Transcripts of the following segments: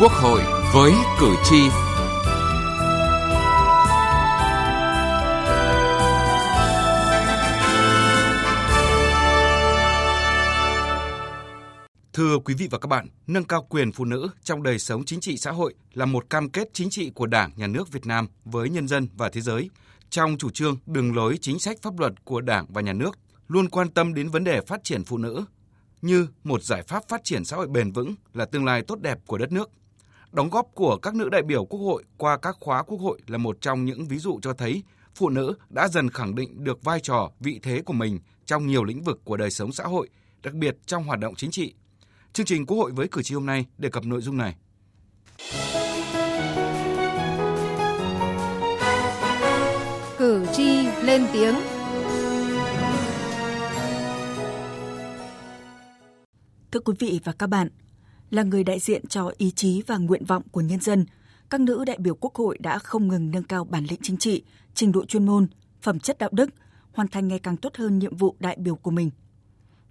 Quốc hội với cử tri. Thưa quý vị và các bạn, nâng cao quyền phụ nữ trong đời sống chính trị xã hội là một cam kết chính trị của Đảng, Nhà nước Việt Nam với nhân dân và thế giới. Trong chủ trương, đường lối chính sách pháp luật của Đảng và Nhà nước luôn quan tâm đến vấn đề phát triển phụ nữ như một giải pháp phát triển xã hội bền vững là tương lai tốt đẹp của đất nước. Đóng góp của các nữ đại biểu Quốc hội qua các khóa Quốc hội là một trong những ví dụ cho thấy phụ nữ đã dần khẳng định được vai trò, vị thế của mình trong nhiều lĩnh vực của đời sống xã hội, đặc biệt trong hoạt động chính trị. Chương trình Quốc hội với cử tri hôm nay đề cập nội dung này. Cử tri lên tiếng Thưa quý vị và các bạn, là người đại diện cho ý chí và nguyện vọng của nhân dân, các nữ đại biểu Quốc hội đã không ngừng nâng cao bản lĩnh chính trị, trình độ chuyên môn, phẩm chất đạo đức, hoàn thành ngày càng tốt hơn nhiệm vụ đại biểu của mình.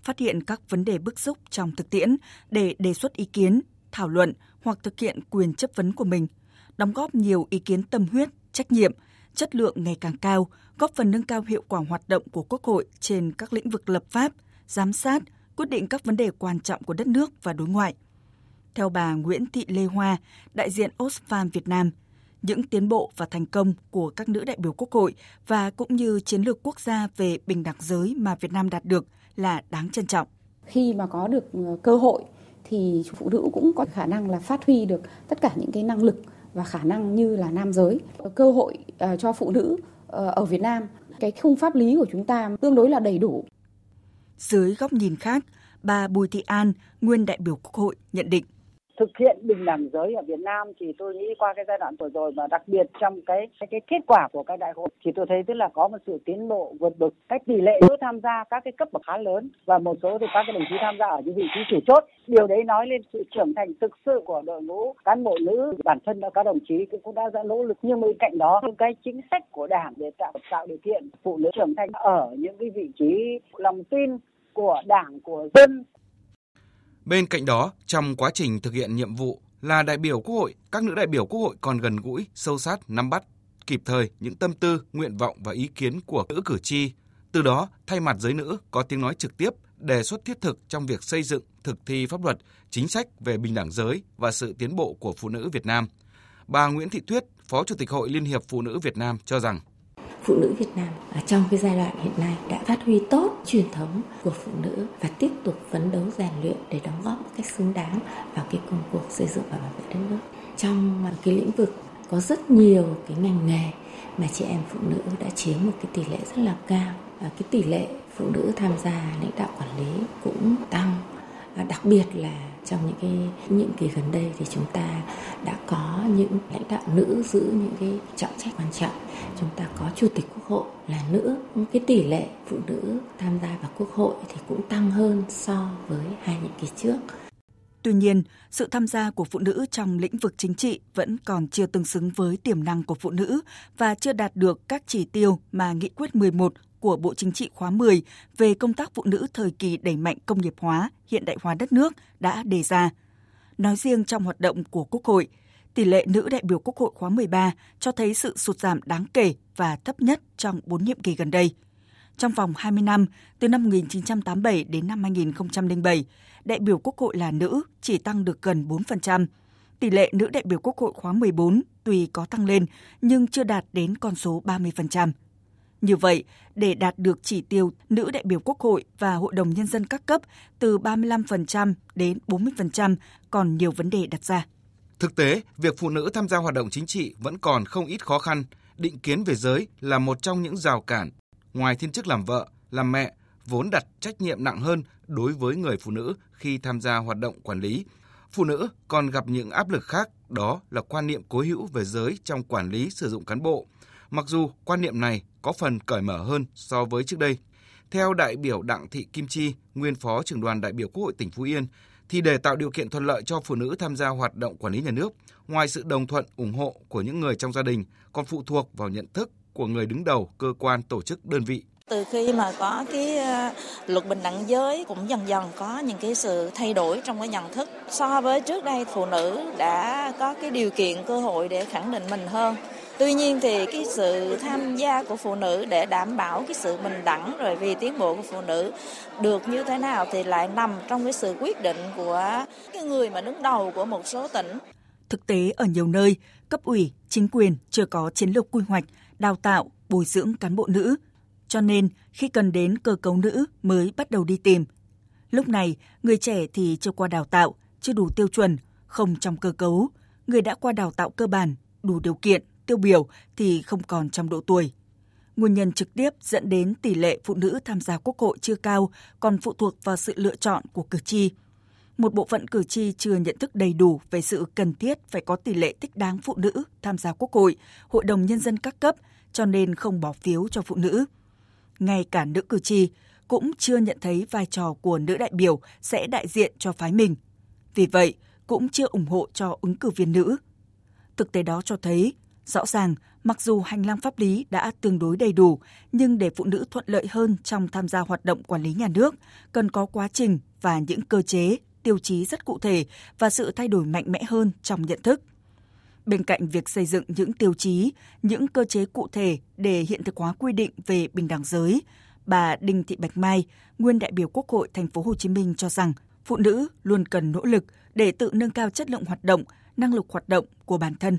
Phát hiện các vấn đề bức xúc trong thực tiễn để đề xuất ý kiến, thảo luận hoặc thực hiện quyền chấp vấn của mình, đóng góp nhiều ý kiến tâm huyết, trách nhiệm, chất lượng ngày càng cao, góp phần nâng cao hiệu quả hoạt động của Quốc hội trên các lĩnh vực lập pháp, giám sát, quyết định các vấn đề quan trọng của đất nước và đối ngoại. Theo bà Nguyễn Thị Lê Hoa, đại diện Osfarm Việt Nam, những tiến bộ và thành công của các nữ đại biểu Quốc hội và cũng như chiến lược quốc gia về bình đẳng giới mà Việt Nam đạt được là đáng trân trọng. Khi mà có được ờ, cơ hội thì phụ nữ cũng có khả năng là phát huy được tất cả những cái năng lực và khả năng như là nam giới. Cơ hội ờ, cho phụ nữ ờ, ở Việt Nam, cái khung pháp lý của chúng ta tương đối là đầy đủ. Dưới góc nhìn khác, bà Bùi Thị An, nguyên đại biểu Quốc hội nhận định thực hiện bình đẳng giới ở Việt Nam thì tôi nghĩ qua cái giai đoạn vừa rồi và đặc biệt trong cái cái, cái kết quả của các đại hội thì tôi thấy tức là có một sự tiến bộ vượt bậc. Cách tỷ lệ nữ tham gia các cái cấp bậc khá lớn và một số thì các cái đồng chí tham gia ở những vị trí chủ chốt. Điều đấy nói lên sự trưởng thành thực sự của đội ngũ cán bộ nữ bản thân các đồng chí cũng đã ra nỗ lực. Nhưng bên cạnh đó cái chính sách của đảng để tạo tạo điều kiện phụ nữ trưởng thành ở những cái vị trí lòng tin của đảng của dân Bên cạnh đó, trong quá trình thực hiện nhiệm vụ là đại biểu Quốc hội, các nữ đại biểu Quốc hội còn gần gũi, sâu sát, nắm bắt kịp thời những tâm tư, nguyện vọng và ý kiến của nữ cử tri. Từ đó, thay mặt giới nữ có tiếng nói trực tiếp, đề xuất thiết thực trong việc xây dựng, thực thi pháp luật, chính sách về bình đẳng giới và sự tiến bộ của phụ nữ Việt Nam. Bà Nguyễn Thị Tuyết, Phó Chủ tịch Hội Liên hiệp Phụ nữ Việt Nam cho rằng phụ nữ Việt Nam ở trong cái giai đoạn hiện nay đã phát huy tốt truyền thống của phụ nữ và tiếp tục phấn đấu rèn luyện để đóng góp một cách xứng đáng vào cái công cuộc xây dựng và bảo vệ đất nước. Trong cái lĩnh vực có rất nhiều cái ngành nghề mà chị em phụ nữ đã chiếm một cái tỷ lệ rất là cao. Và cái tỷ lệ phụ nữ tham gia lãnh đạo quản lý cũng tăng đặc biệt là trong những cái nhiệm kỳ gần đây thì chúng ta đã có những lãnh đạo nữ giữ những cái trọng trách quan trọng. Chúng ta có chủ tịch quốc hội là nữ. Cái tỷ lệ phụ nữ tham gia vào quốc hội thì cũng tăng hơn so với hai nhiệm kỳ trước. Tuy nhiên, sự tham gia của phụ nữ trong lĩnh vực chính trị vẫn còn chưa tương xứng với tiềm năng của phụ nữ và chưa đạt được các chỉ tiêu mà Nghị quyết 11 của Bộ Chính trị khóa 10 về công tác phụ nữ thời kỳ đẩy mạnh công nghiệp hóa, hiện đại hóa đất nước đã đề ra. Nói riêng trong hoạt động của Quốc hội, tỷ lệ nữ đại biểu Quốc hội khóa 13 cho thấy sự sụt giảm đáng kể và thấp nhất trong 4 nhiệm kỳ gần đây. Trong vòng 20 năm, từ năm 1987 đến năm 2007, đại biểu Quốc hội là nữ chỉ tăng được gần 4%. Tỷ lệ nữ đại biểu Quốc hội khóa 14 tuy có tăng lên nhưng chưa đạt đến con số 30%. Như vậy, để đạt được chỉ tiêu nữ đại biểu Quốc hội và Hội đồng Nhân dân các cấp từ 35% đến 40% còn nhiều vấn đề đặt ra. Thực tế, việc phụ nữ tham gia hoạt động chính trị vẫn còn không ít khó khăn. Định kiến về giới là một trong những rào cản. Ngoài thiên chức làm vợ, làm mẹ, vốn đặt trách nhiệm nặng hơn đối với người phụ nữ khi tham gia hoạt động quản lý. Phụ nữ còn gặp những áp lực khác, đó là quan niệm cố hữu về giới trong quản lý sử dụng cán bộ – mặc dù quan niệm này có phần cởi mở hơn so với trước đây. Theo đại biểu Đặng Thị Kim Chi, nguyên phó trưởng đoàn đại biểu Quốc hội tỉnh Phú Yên, thì để tạo điều kiện thuận lợi cho phụ nữ tham gia hoạt động quản lý nhà nước, ngoài sự đồng thuận ủng hộ của những người trong gia đình, còn phụ thuộc vào nhận thức của người đứng đầu cơ quan tổ chức đơn vị. Từ khi mà có cái ờ, luật bình đẳng giới cũng dần dần có những cái sự thay đổi trong cái nhận thức. So với trước đây phụ nữ đã có cái điều kiện cơ hội để khẳng định mình hơn. Tuy nhiên thì cái sự tham gia của phụ nữ để đảm bảo cái sự bình đẳng rồi vì tiến bộ của phụ nữ được như thế nào thì lại nằm trong cái sự quyết định của cái người mà đứng đầu của một số tỉnh. Thực tế ở nhiều nơi, cấp ủy, chính quyền chưa có chiến lược quy hoạch, đào tạo, bồi dưỡng cán bộ nữ. Cho nên, khi cần đến cơ cấu nữ mới bắt đầu đi tìm. Lúc này, người trẻ thì chưa qua đào tạo, chưa đủ tiêu chuẩn, không trong cơ cấu. Người đã qua đào tạo cơ bản, đủ điều kiện, tiêu biểu thì không còn trong độ tuổi. Nguyên nhân trực tiếp dẫn đến tỷ lệ phụ nữ tham gia quốc hội chưa cao, còn phụ thuộc vào sự lựa chọn của cử tri. Một bộ phận cử tri chưa nhận thức đầy đủ về sự cần thiết phải có tỷ lệ thích đáng phụ nữ tham gia quốc hội, hội đồng nhân dân các cấp, cho nên không bỏ phiếu cho phụ nữ. Ngay cả nữ cử tri cũng chưa nhận thấy vai trò của nữ đại biểu sẽ đại diện cho phái mình. Vì vậy, cũng chưa ủng hộ cho ứng cử viên nữ. Thực tế đó cho thấy, Rõ ràng, mặc dù hành lang pháp lý đã tương đối đầy đủ, nhưng để phụ nữ thuận lợi hơn trong tham gia hoạt động quản lý nhà nước, cần có quá trình và những cơ chế, tiêu chí rất cụ thể và sự thay đổi mạnh mẽ hơn trong nhận thức. Bên cạnh việc xây dựng những tiêu chí, những cơ chế cụ thể để hiện thực hóa quy định về bình đẳng giới, bà Đinh Thị Bạch Mai, nguyên đại biểu Quốc hội thành phố Hồ Chí Minh cho rằng phụ nữ luôn cần nỗ lực để tự nâng cao chất lượng hoạt động, năng lực hoạt động của bản thân.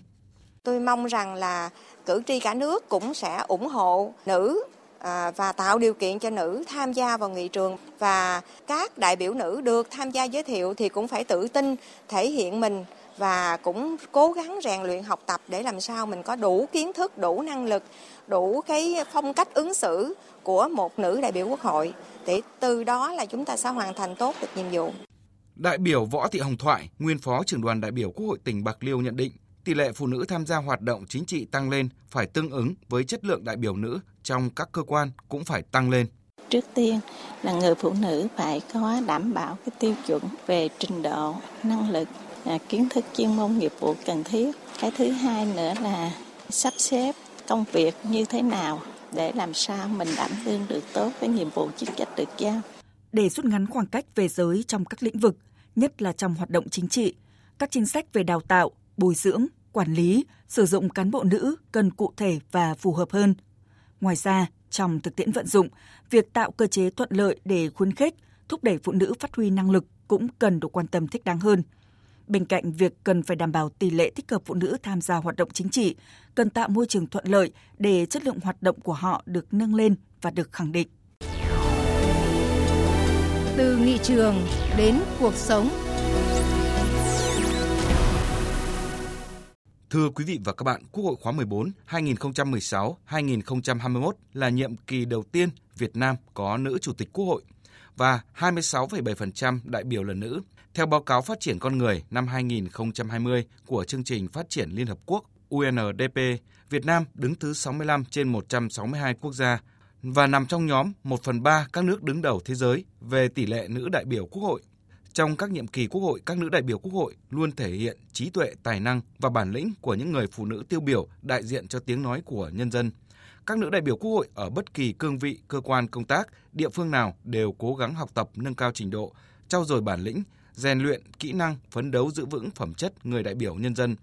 Tôi mong rằng là cử tri cả nước cũng sẽ ủng hộ nữ à, và tạo điều kiện cho nữ tham gia vào nghị trường và các đại biểu nữ được tham gia giới thiệu thì cũng phải tự tin thể hiện mình và cũng cố gắng rèn luyện học tập để làm sao mình có đủ kiến thức, đủ năng lực, đủ cái phong cách ứng xử của một nữ đại biểu quốc hội để từ đó là chúng ta sẽ hoàn thành tốt được nhiệm vụ. Đại biểu Võ Thị Hồng Thoại, nguyên phó trưởng đoàn đại biểu Quốc hội tỉnh Bạc Liêu nhận định tỷ lệ phụ nữ tham gia hoạt động chính trị tăng lên phải tương ứng với chất lượng đại biểu nữ trong các cơ quan cũng phải tăng lên. Trước tiên là người phụ nữ phải có đảm bảo cái tiêu chuẩn về trình độ, năng lực, à, kiến thức chuyên môn nghiệp vụ cần thiết. Cái thứ hai nữa là sắp xếp công việc như thế nào để làm sao mình đảm đương được tốt với nhiệm vụ chức trách được giao. Để rút ngắn khoảng cách về giới trong các lĩnh vực, nhất là trong hoạt động chính trị, các chính sách về đào tạo, bồi dưỡng, quản lý, sử dụng cán bộ nữ cần cụ thể và phù hợp hơn. Ngoài ra, trong thực tiễn vận dụng, việc tạo cơ chế thuận lợi để khuyến khích, thúc đẩy phụ nữ phát huy năng lực cũng cần được quan tâm thích đáng hơn. Bên cạnh việc cần phải đảm bảo tỷ lệ thích hợp phụ nữ tham gia hoạt động chính trị, cần tạo môi trường thuận lợi để chất lượng hoạt động của họ được nâng lên và được khẳng định. Từ nghị trường đến cuộc sống Thưa quý vị và các bạn, Quốc hội khóa 14 2016-2021 là nhiệm kỳ đầu tiên Việt Nam có nữ chủ tịch Quốc hội và 26,7% đại biểu là nữ. Theo báo cáo phát triển con người năm 2020 của chương trình phát triển Liên Hợp Quốc UNDP, Việt Nam đứng thứ 65 trên 162 quốc gia và nằm trong nhóm 1 phần 3 các nước đứng đầu thế giới về tỷ lệ nữ đại biểu Quốc hội. Trong các nhiệm kỳ Quốc hội, các nữ đại biểu Quốc hội luôn thể hiện trí tuệ, tài năng và bản lĩnh của những người phụ nữ tiêu biểu đại diện cho tiếng nói của nhân dân. Các nữ đại biểu Quốc hội ở bất kỳ cương vị, cơ quan công tác, địa phương nào đều cố gắng học tập nâng cao trình độ, trau dồi bản lĩnh, rèn luyện kỹ năng, phấn đấu giữ vững phẩm chất người đại biểu nhân dân,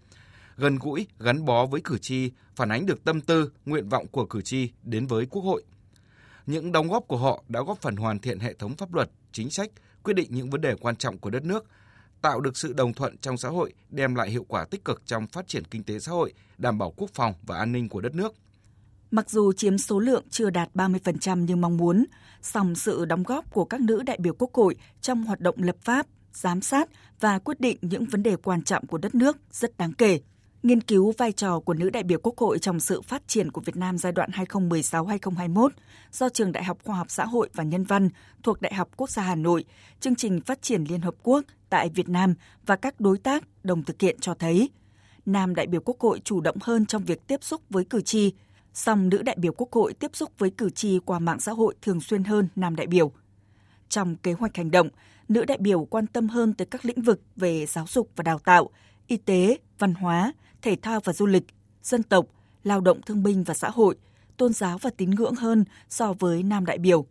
gần gũi, gắn bó với cử tri, phản ánh được tâm tư, nguyện vọng của cử tri đến với Quốc hội. Những đóng góp của họ đã góp phần hoàn thiện hệ thống pháp luật, chính sách, quyết định những vấn đề quan trọng của đất nước, tạo được sự đồng thuận trong xã hội, đem lại hiệu quả tích cực trong phát triển kinh tế xã hội, đảm bảo quốc phòng và an ninh của đất nước. Mặc dù chiếm số lượng chưa đạt 30% như mong muốn, song sự đóng góp của các nữ đại biểu Quốc hội trong hoạt động lập pháp, giám sát và quyết định những vấn đề quan trọng của đất nước rất đáng kể nghiên cứu vai trò của nữ đại biểu Quốc hội trong sự phát triển của Việt Nam giai đoạn 2016-2021 do Trường Đại học Khoa học Xã hội và Nhân văn thuộc Đại học Quốc gia Hà Nội, chương trình phát triển Liên Hợp Quốc tại Việt Nam và các đối tác đồng thực hiện cho thấy, nam đại biểu Quốc hội chủ động hơn trong việc tiếp xúc với cử tri, song nữ đại biểu Quốc hội tiếp xúc với cử tri qua mạng xã hội thường xuyên hơn nam đại biểu. Trong kế hoạch hành động, nữ đại biểu quan tâm hơn tới các lĩnh vực về giáo dục và đào tạo, y tế, văn hóa, thể thao và du lịch, dân tộc, lao động thương binh và xã hội, tôn giáo và tín ngưỡng hơn so với nam đại biểu.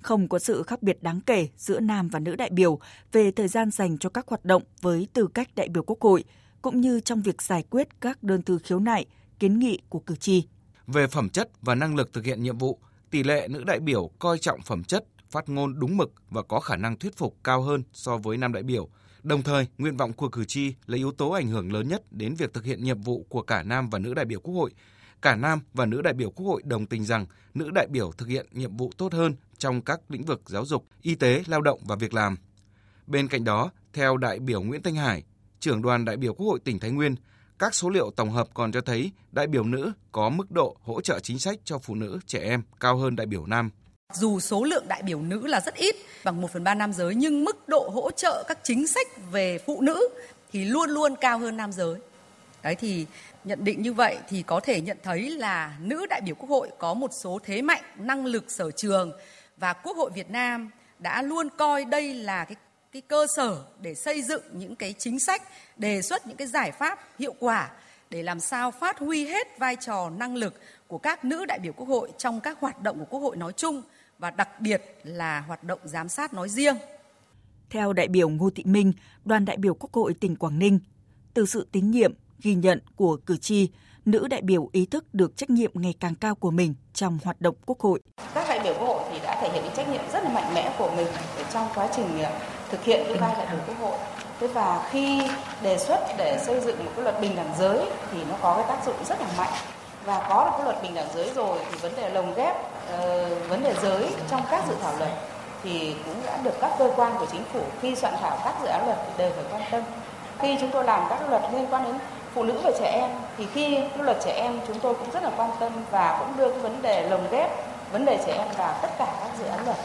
Không có sự khác biệt đáng kể giữa nam và nữ đại biểu về thời gian dành cho các hoạt động với tư cách đại biểu Quốc hội, cũng như trong việc giải quyết các đơn thư khiếu nại, kiến nghị của cử tri. Về phẩm chất và năng lực thực hiện nhiệm vụ, tỷ lệ nữ đại biểu coi trọng phẩm chất, phát ngôn đúng mực và có khả năng thuyết phục cao hơn so với nam đại biểu. Đồng thời, nguyện vọng của cử tri là yếu tố ảnh hưởng lớn nhất đến việc thực hiện nhiệm vụ của cả nam và nữ đại biểu Quốc hội. Cả nam và nữ đại biểu Quốc hội đồng tình rằng nữ đại biểu thực hiện nhiệm vụ tốt hơn trong các lĩnh vực giáo dục, y tế, lao động và việc làm. Bên cạnh đó, theo đại biểu Nguyễn Thanh Hải, trưởng đoàn đại biểu Quốc hội tỉnh Thái Nguyên, các số liệu tổng hợp còn cho thấy đại biểu nữ có mức độ hỗ trợ chính sách cho phụ nữ, trẻ em cao hơn đại biểu nam. Dù số lượng đại biểu nữ là rất ít, bằng 1 phần 3 nam giới, nhưng mức độ hỗ trợ các chính sách về phụ nữ thì luôn luôn cao hơn nam giới. Đấy thì nhận định như vậy thì có thể nhận thấy là nữ đại biểu Quốc hội có một số thế mạnh, năng lực sở trường và Quốc hội Việt Nam đã luôn coi đây là cái cái cơ sở để xây dựng những cái chính sách, đề xuất những cái giải pháp hiệu quả để làm sao phát huy hết vai trò năng lực của các nữ đại biểu Quốc hội trong các hoạt động của Quốc hội nói chung và đặc biệt là hoạt động giám sát nói riêng. Theo đại biểu Ngô Thị Minh, đoàn đại biểu Quốc hội tỉnh Quảng Ninh, từ sự tín nhiệm, ghi nhận của cử tri, nữ đại biểu ý thức được trách nhiệm ngày càng cao của mình trong hoạt động Quốc hội. Các đại biểu Quốc hội thì đã thể hiện trách nhiệm rất là mạnh mẽ của mình trong quá trình ờ, thực hiện cái vai đại biểu Quốc hội. Thế và khi đề xuất để xây dựng một cái luật bình đẳng giới thì nó có cái tác dụng rất là mạnh và có được cái luật bình đẳng giới rồi thì vấn đề lồng ghép uh, vấn đề giới trong các dự thảo luật thì cũng đã được các cơ quan của chính phủ khi soạn thảo các dự án luật đều phải quan tâm. Khi chúng tôi làm các luật liên quan đến phụ nữ và trẻ em thì khi luật trẻ em chúng tôi cũng rất là quan tâm và cũng đưa cái vấn đề lồng ghép vấn đề trẻ em vào tất cả các dự án luật.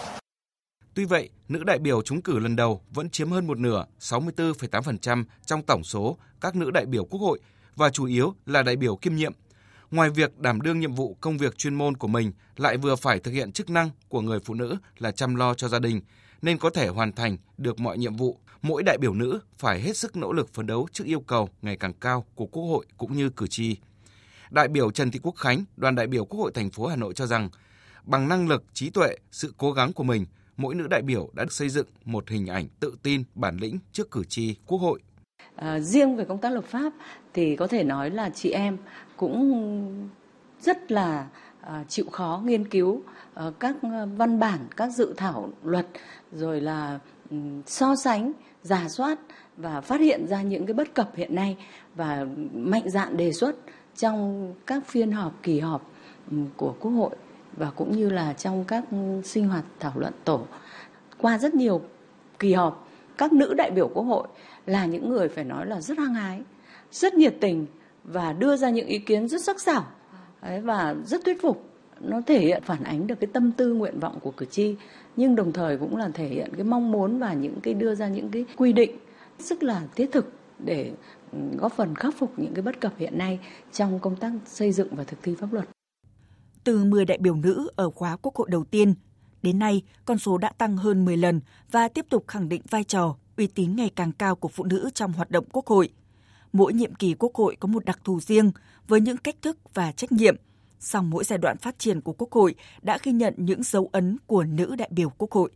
Tuy vậy, nữ đại biểu trúng cử lần đầu vẫn chiếm hơn một nửa, 64,8% trong tổng số các nữ đại biểu Quốc hội và chủ yếu là đại biểu kiêm nhiệm. Ngoài việc đảm đương nhiệm vụ công việc chuyên môn của mình, lại vừa phải thực hiện chức năng của người phụ nữ là chăm lo cho gia đình, nên có thể hoàn thành được mọi nhiệm vụ. Mỗi đại biểu nữ phải hết sức nỗ lực phấn đấu trước yêu cầu ngày càng cao của Quốc hội cũng như cử tri. Đại biểu Trần Thị Quốc Khánh, đoàn đại biểu Quốc hội thành phố Hà Nội cho rằng, bằng năng lực, trí tuệ, sự cố gắng của mình, mỗi nữ đại biểu đã được xây dựng một hình ảnh tự tin, bản lĩnh trước cử tri, quốc hội. À, riêng về công tác lập pháp thì có thể nói là chị em cũng rất là à, chịu khó nghiên cứu à, các văn bản, các dự thảo luật rồi là um, so sánh, giả soát và phát hiện ra những cái bất cập hiện nay và mạnh dạn đề xuất trong các phiên họp kỳ họp um, của Quốc hội và cũng như là trong các sinh hoạt thảo luận tổ. Qua rất nhiều kỳ họp các nữ đại biểu quốc hội là những người phải nói là rất hăng hái rất nhiệt tình và đưa ra những ý kiến rất sắc sảo và rất thuyết phục nó thể hiện phản ánh được cái tâm tư nguyện vọng của cử tri nhưng đồng thời cũng là thể hiện cái mong muốn và những cái đưa ra những cái quy định rất là thiết thực để góp phần khắc phục những cái bất cập hiện nay trong công tác xây dựng và thực thi pháp luật từ 10 đại biểu nữ ở khóa Quốc hội đầu tiên. Đến nay, con số đã tăng hơn 10 lần và tiếp tục khẳng định vai trò, uy tín ngày càng cao của phụ nữ trong hoạt động Quốc hội. Mỗi nhiệm kỳ Quốc hội có một đặc thù riêng với những cách thức và trách nhiệm. Song mỗi giai đoạn phát triển của Quốc hội đã ghi nhận những dấu ấn của nữ đại biểu Quốc hội.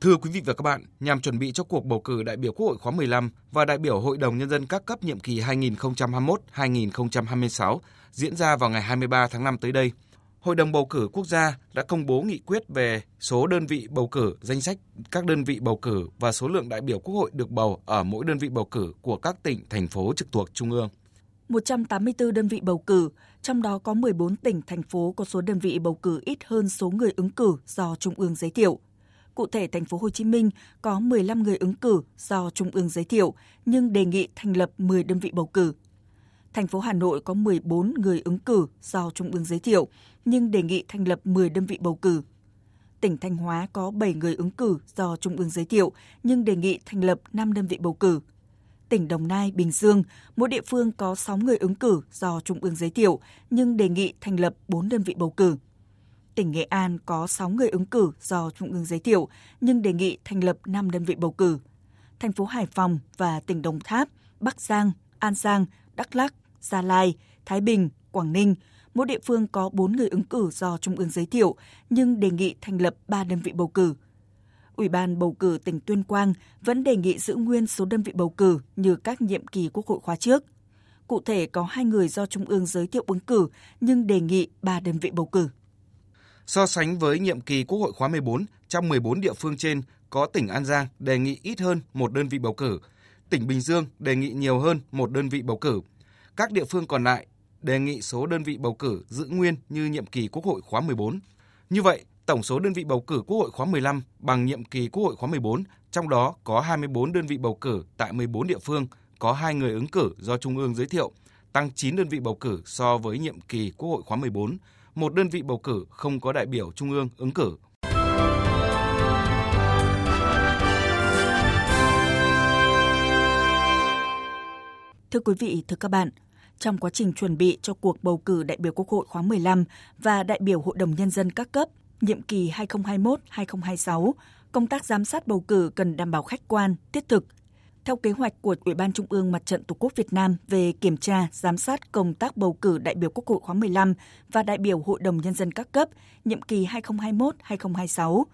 Thưa quý vị và các bạn, nhằm chuẩn bị cho cuộc bầu cử đại biểu Quốc hội khóa 15 và đại biểu Hội đồng Nhân dân các cấp nhiệm kỳ 2021-2026 diễn ra vào ngày 23 tháng 5 tới đây, Hội đồng bầu cử quốc gia đã công bố nghị quyết về số đơn vị bầu cử, danh sách các đơn vị bầu cử và số lượng đại biểu Quốc hội được bầu ở mỗi đơn vị bầu cử của các tỉnh, thành phố trực thuộc Trung ương. 184 đơn vị bầu cử, trong đó có 14 tỉnh, thành phố có số đơn vị bầu cử ít hơn số người ứng cử do Trung ương giới thiệu – Cụ thể, thành phố Hồ Chí Minh có 15 người ứng cử do Trung ương giới thiệu nhưng đề nghị thành lập 10 đơn vị bầu cử. Thành phố Hà Nội có 14 người ứng cử do Trung ương giới thiệu nhưng đề nghị thành lập 10 đơn vị bầu cử. Tỉnh Thanh Hóa có 7 người ứng cử do Trung ương giới thiệu nhưng đề nghị thành lập 5 đơn vị bầu cử. Tỉnh Đồng Nai, Bình Dương, mỗi địa phương có 6 người ứng cử do Trung ương giới thiệu nhưng đề nghị thành lập 4 đơn vị bầu cử tỉnh Nghệ An có 6 người ứng cử do Trung ương giới thiệu, nhưng đề nghị thành lập 5 đơn vị bầu cử. thành phố Hải Phòng và tỉnh Đồng Tháp, Bắc Giang, An Giang, Đắk Lắk, Gia Lai, Thái Bình, Quảng Ninh, mỗi địa phương có 4 người ứng cử do Trung ương giới thiệu, nhưng đề nghị thành lập 3 đơn vị bầu cử. Ủy ban bầu cử tỉnh Tuyên Quang vẫn đề nghị giữ nguyên số đơn vị bầu cử như các nhiệm kỳ quốc hội khóa trước. Cụ thể có hai người do Trung ương giới thiệu ứng cử nhưng đề nghị 3 đơn vị bầu cử. So sánh với nhiệm kỳ Quốc hội khóa 14, trong 14 địa phương trên có tỉnh An Giang đề nghị ít hơn một đơn vị bầu cử, tỉnh Bình Dương đề nghị nhiều hơn một đơn vị bầu cử. Các địa phương còn lại đề nghị số đơn vị bầu cử giữ nguyên như nhiệm kỳ Quốc hội khóa 14. Như vậy, tổng số đơn vị bầu cử Quốc hội khóa 15 bằng nhiệm kỳ Quốc hội khóa 14, trong đó có 24 đơn vị bầu cử tại 14 địa phương, có 2 người ứng cử do Trung ương giới thiệu, tăng 9 đơn vị bầu cử so với nhiệm kỳ Quốc hội khóa 14, một đơn vị bầu cử không có đại biểu Trung ương ứng cử. Thưa quý vị, thưa các bạn, trong quá trình chuẩn bị cho cuộc bầu cử đại biểu Quốc hội khóa 15 và đại biểu Hội đồng Nhân dân các cấp nhiệm kỳ 2021-2026, công tác giám sát bầu cử cần đảm bảo khách quan, thiết thực. Theo kế hoạch của Ủy ban Trung ương Mặt trận Tổ quốc Việt Nam về kiểm tra, giám sát công tác bầu cử đại biểu Quốc hội khóa 15 và đại biểu Hội đồng Nhân dân các cấp nhiệm kỳ 2021-2026,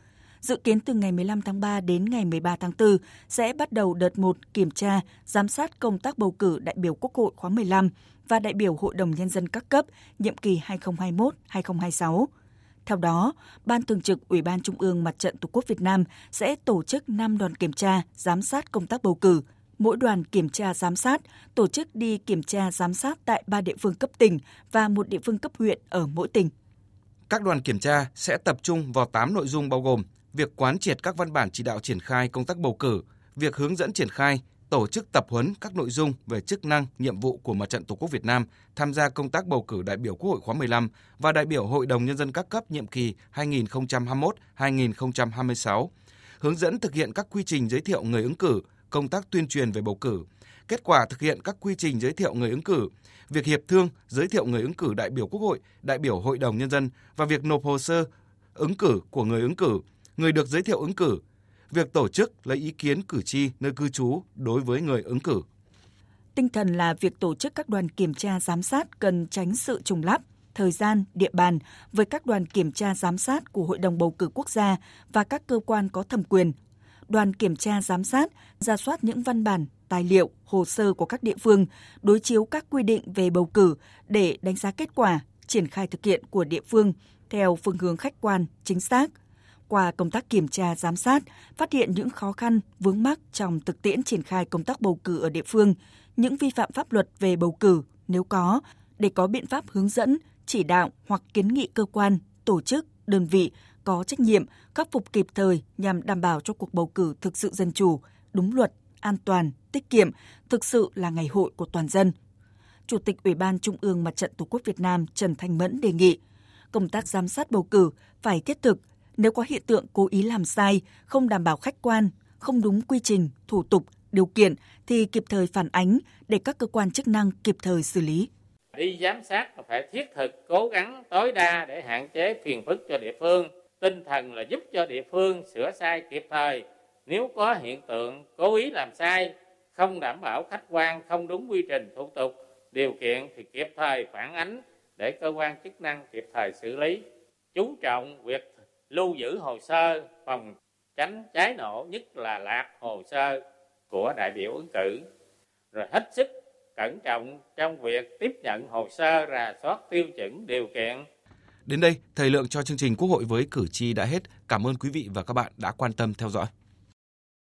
Dự kiến từ ngày 15 tháng 3 đến ngày 13 tháng 4 sẽ bắt đầu đợt 1 kiểm tra, giám sát công tác bầu cử đại biểu Quốc hội khóa 15 và đại biểu Hội đồng Nhân dân các cấp nhiệm kỳ 2021-2026. Theo đó, Ban Thường trực Ủy ban Trung ương Mặt trận Tổ quốc Việt Nam sẽ tổ chức 5 đoàn kiểm tra, giám sát công tác bầu cử. Mỗi đoàn kiểm tra giám sát tổ chức đi kiểm tra giám sát tại 3 địa phương cấp tỉnh và một địa phương cấp huyện ở mỗi tỉnh. Các đoàn kiểm tra sẽ tập trung vào 8 nội dung bao gồm việc quán triệt các văn bản chỉ đạo triển khai công tác bầu cử, việc hướng dẫn triển khai, tổ chức tập huấn các nội dung về chức năng, nhiệm vụ của Mặt trận Tổ quốc Việt Nam tham gia công tác bầu cử đại biểu Quốc hội khóa 15 và đại biểu Hội đồng Nhân dân các cấp nhiệm kỳ 2021-2026, hướng dẫn thực hiện các quy trình giới thiệu người ứng cử, công tác tuyên truyền về bầu cử, kết quả thực hiện các quy trình giới thiệu người ứng cử, việc hiệp thương giới thiệu người ứng cử đại biểu Quốc hội, đại biểu Hội đồng Nhân dân và việc nộp hồ sơ ứng cử của người ứng cử, người được giới thiệu ứng cử, việc tổ chức lấy ý kiến cử tri nơi cư trú đối với người ứng cử. Tinh thần là việc tổ chức các đoàn kiểm tra giám sát cần tránh sự trùng lắp, thời gian, địa bàn với các đoàn kiểm tra giám sát của Hội đồng bầu cử quốc gia và các cơ quan có thẩm quyền. Đoàn kiểm tra giám sát ra soát những văn bản, tài liệu, hồ sơ của các địa phương, đối chiếu các quy định về bầu cử để đánh giá kết quả, triển khai thực hiện của địa phương theo phương hướng khách quan, chính xác – qua công tác kiểm tra giám sát, phát hiện những khó khăn, vướng mắc trong thực tiễn triển khai công tác bầu cử ở địa phương, những vi phạm pháp luật về bầu cử nếu có, để có biện pháp hướng dẫn, chỉ đạo hoặc kiến nghị cơ quan, tổ chức, đơn vị có trách nhiệm khắc phục kịp thời nhằm đảm bảo cho cuộc bầu cử thực sự dân chủ, đúng luật, an toàn, tiết kiệm, thực sự là ngày hội của toàn dân. Chủ tịch Ủy ban Trung ương Mặt trận Tổ quốc Việt Nam Trần Thanh Mẫn đề nghị công tác giám sát bầu cử phải thiết thực, nếu có hiện tượng cố ý làm sai, không đảm bảo khách quan, không đúng quy trình, thủ tục, điều kiện thì kịp thời phản ánh để các cơ quan chức năng kịp thời xử lý. Đi giám sát phải thiết thực cố gắng tối đa để hạn chế phiền phức cho địa phương. Tinh thần là giúp cho địa phương sửa sai kịp thời. Nếu có hiện tượng cố ý làm sai, không đảm bảo khách quan, không đúng quy trình thủ tục, điều kiện thì kịp thời phản ánh để cơ quan chức năng kịp thời xử lý. Chú trọng việc lưu giữ hồ sơ phòng tránh cháy nổ nhất là lạc hồ sơ của đại biểu ứng cử rồi hết sức cẩn trọng trong việc tiếp nhận hồ sơ rà soát tiêu chuẩn điều kiện Đến đây, thời lượng cho chương trình Quốc hội với cử tri đã hết. Cảm ơn quý vị và các bạn đã quan tâm theo dõi.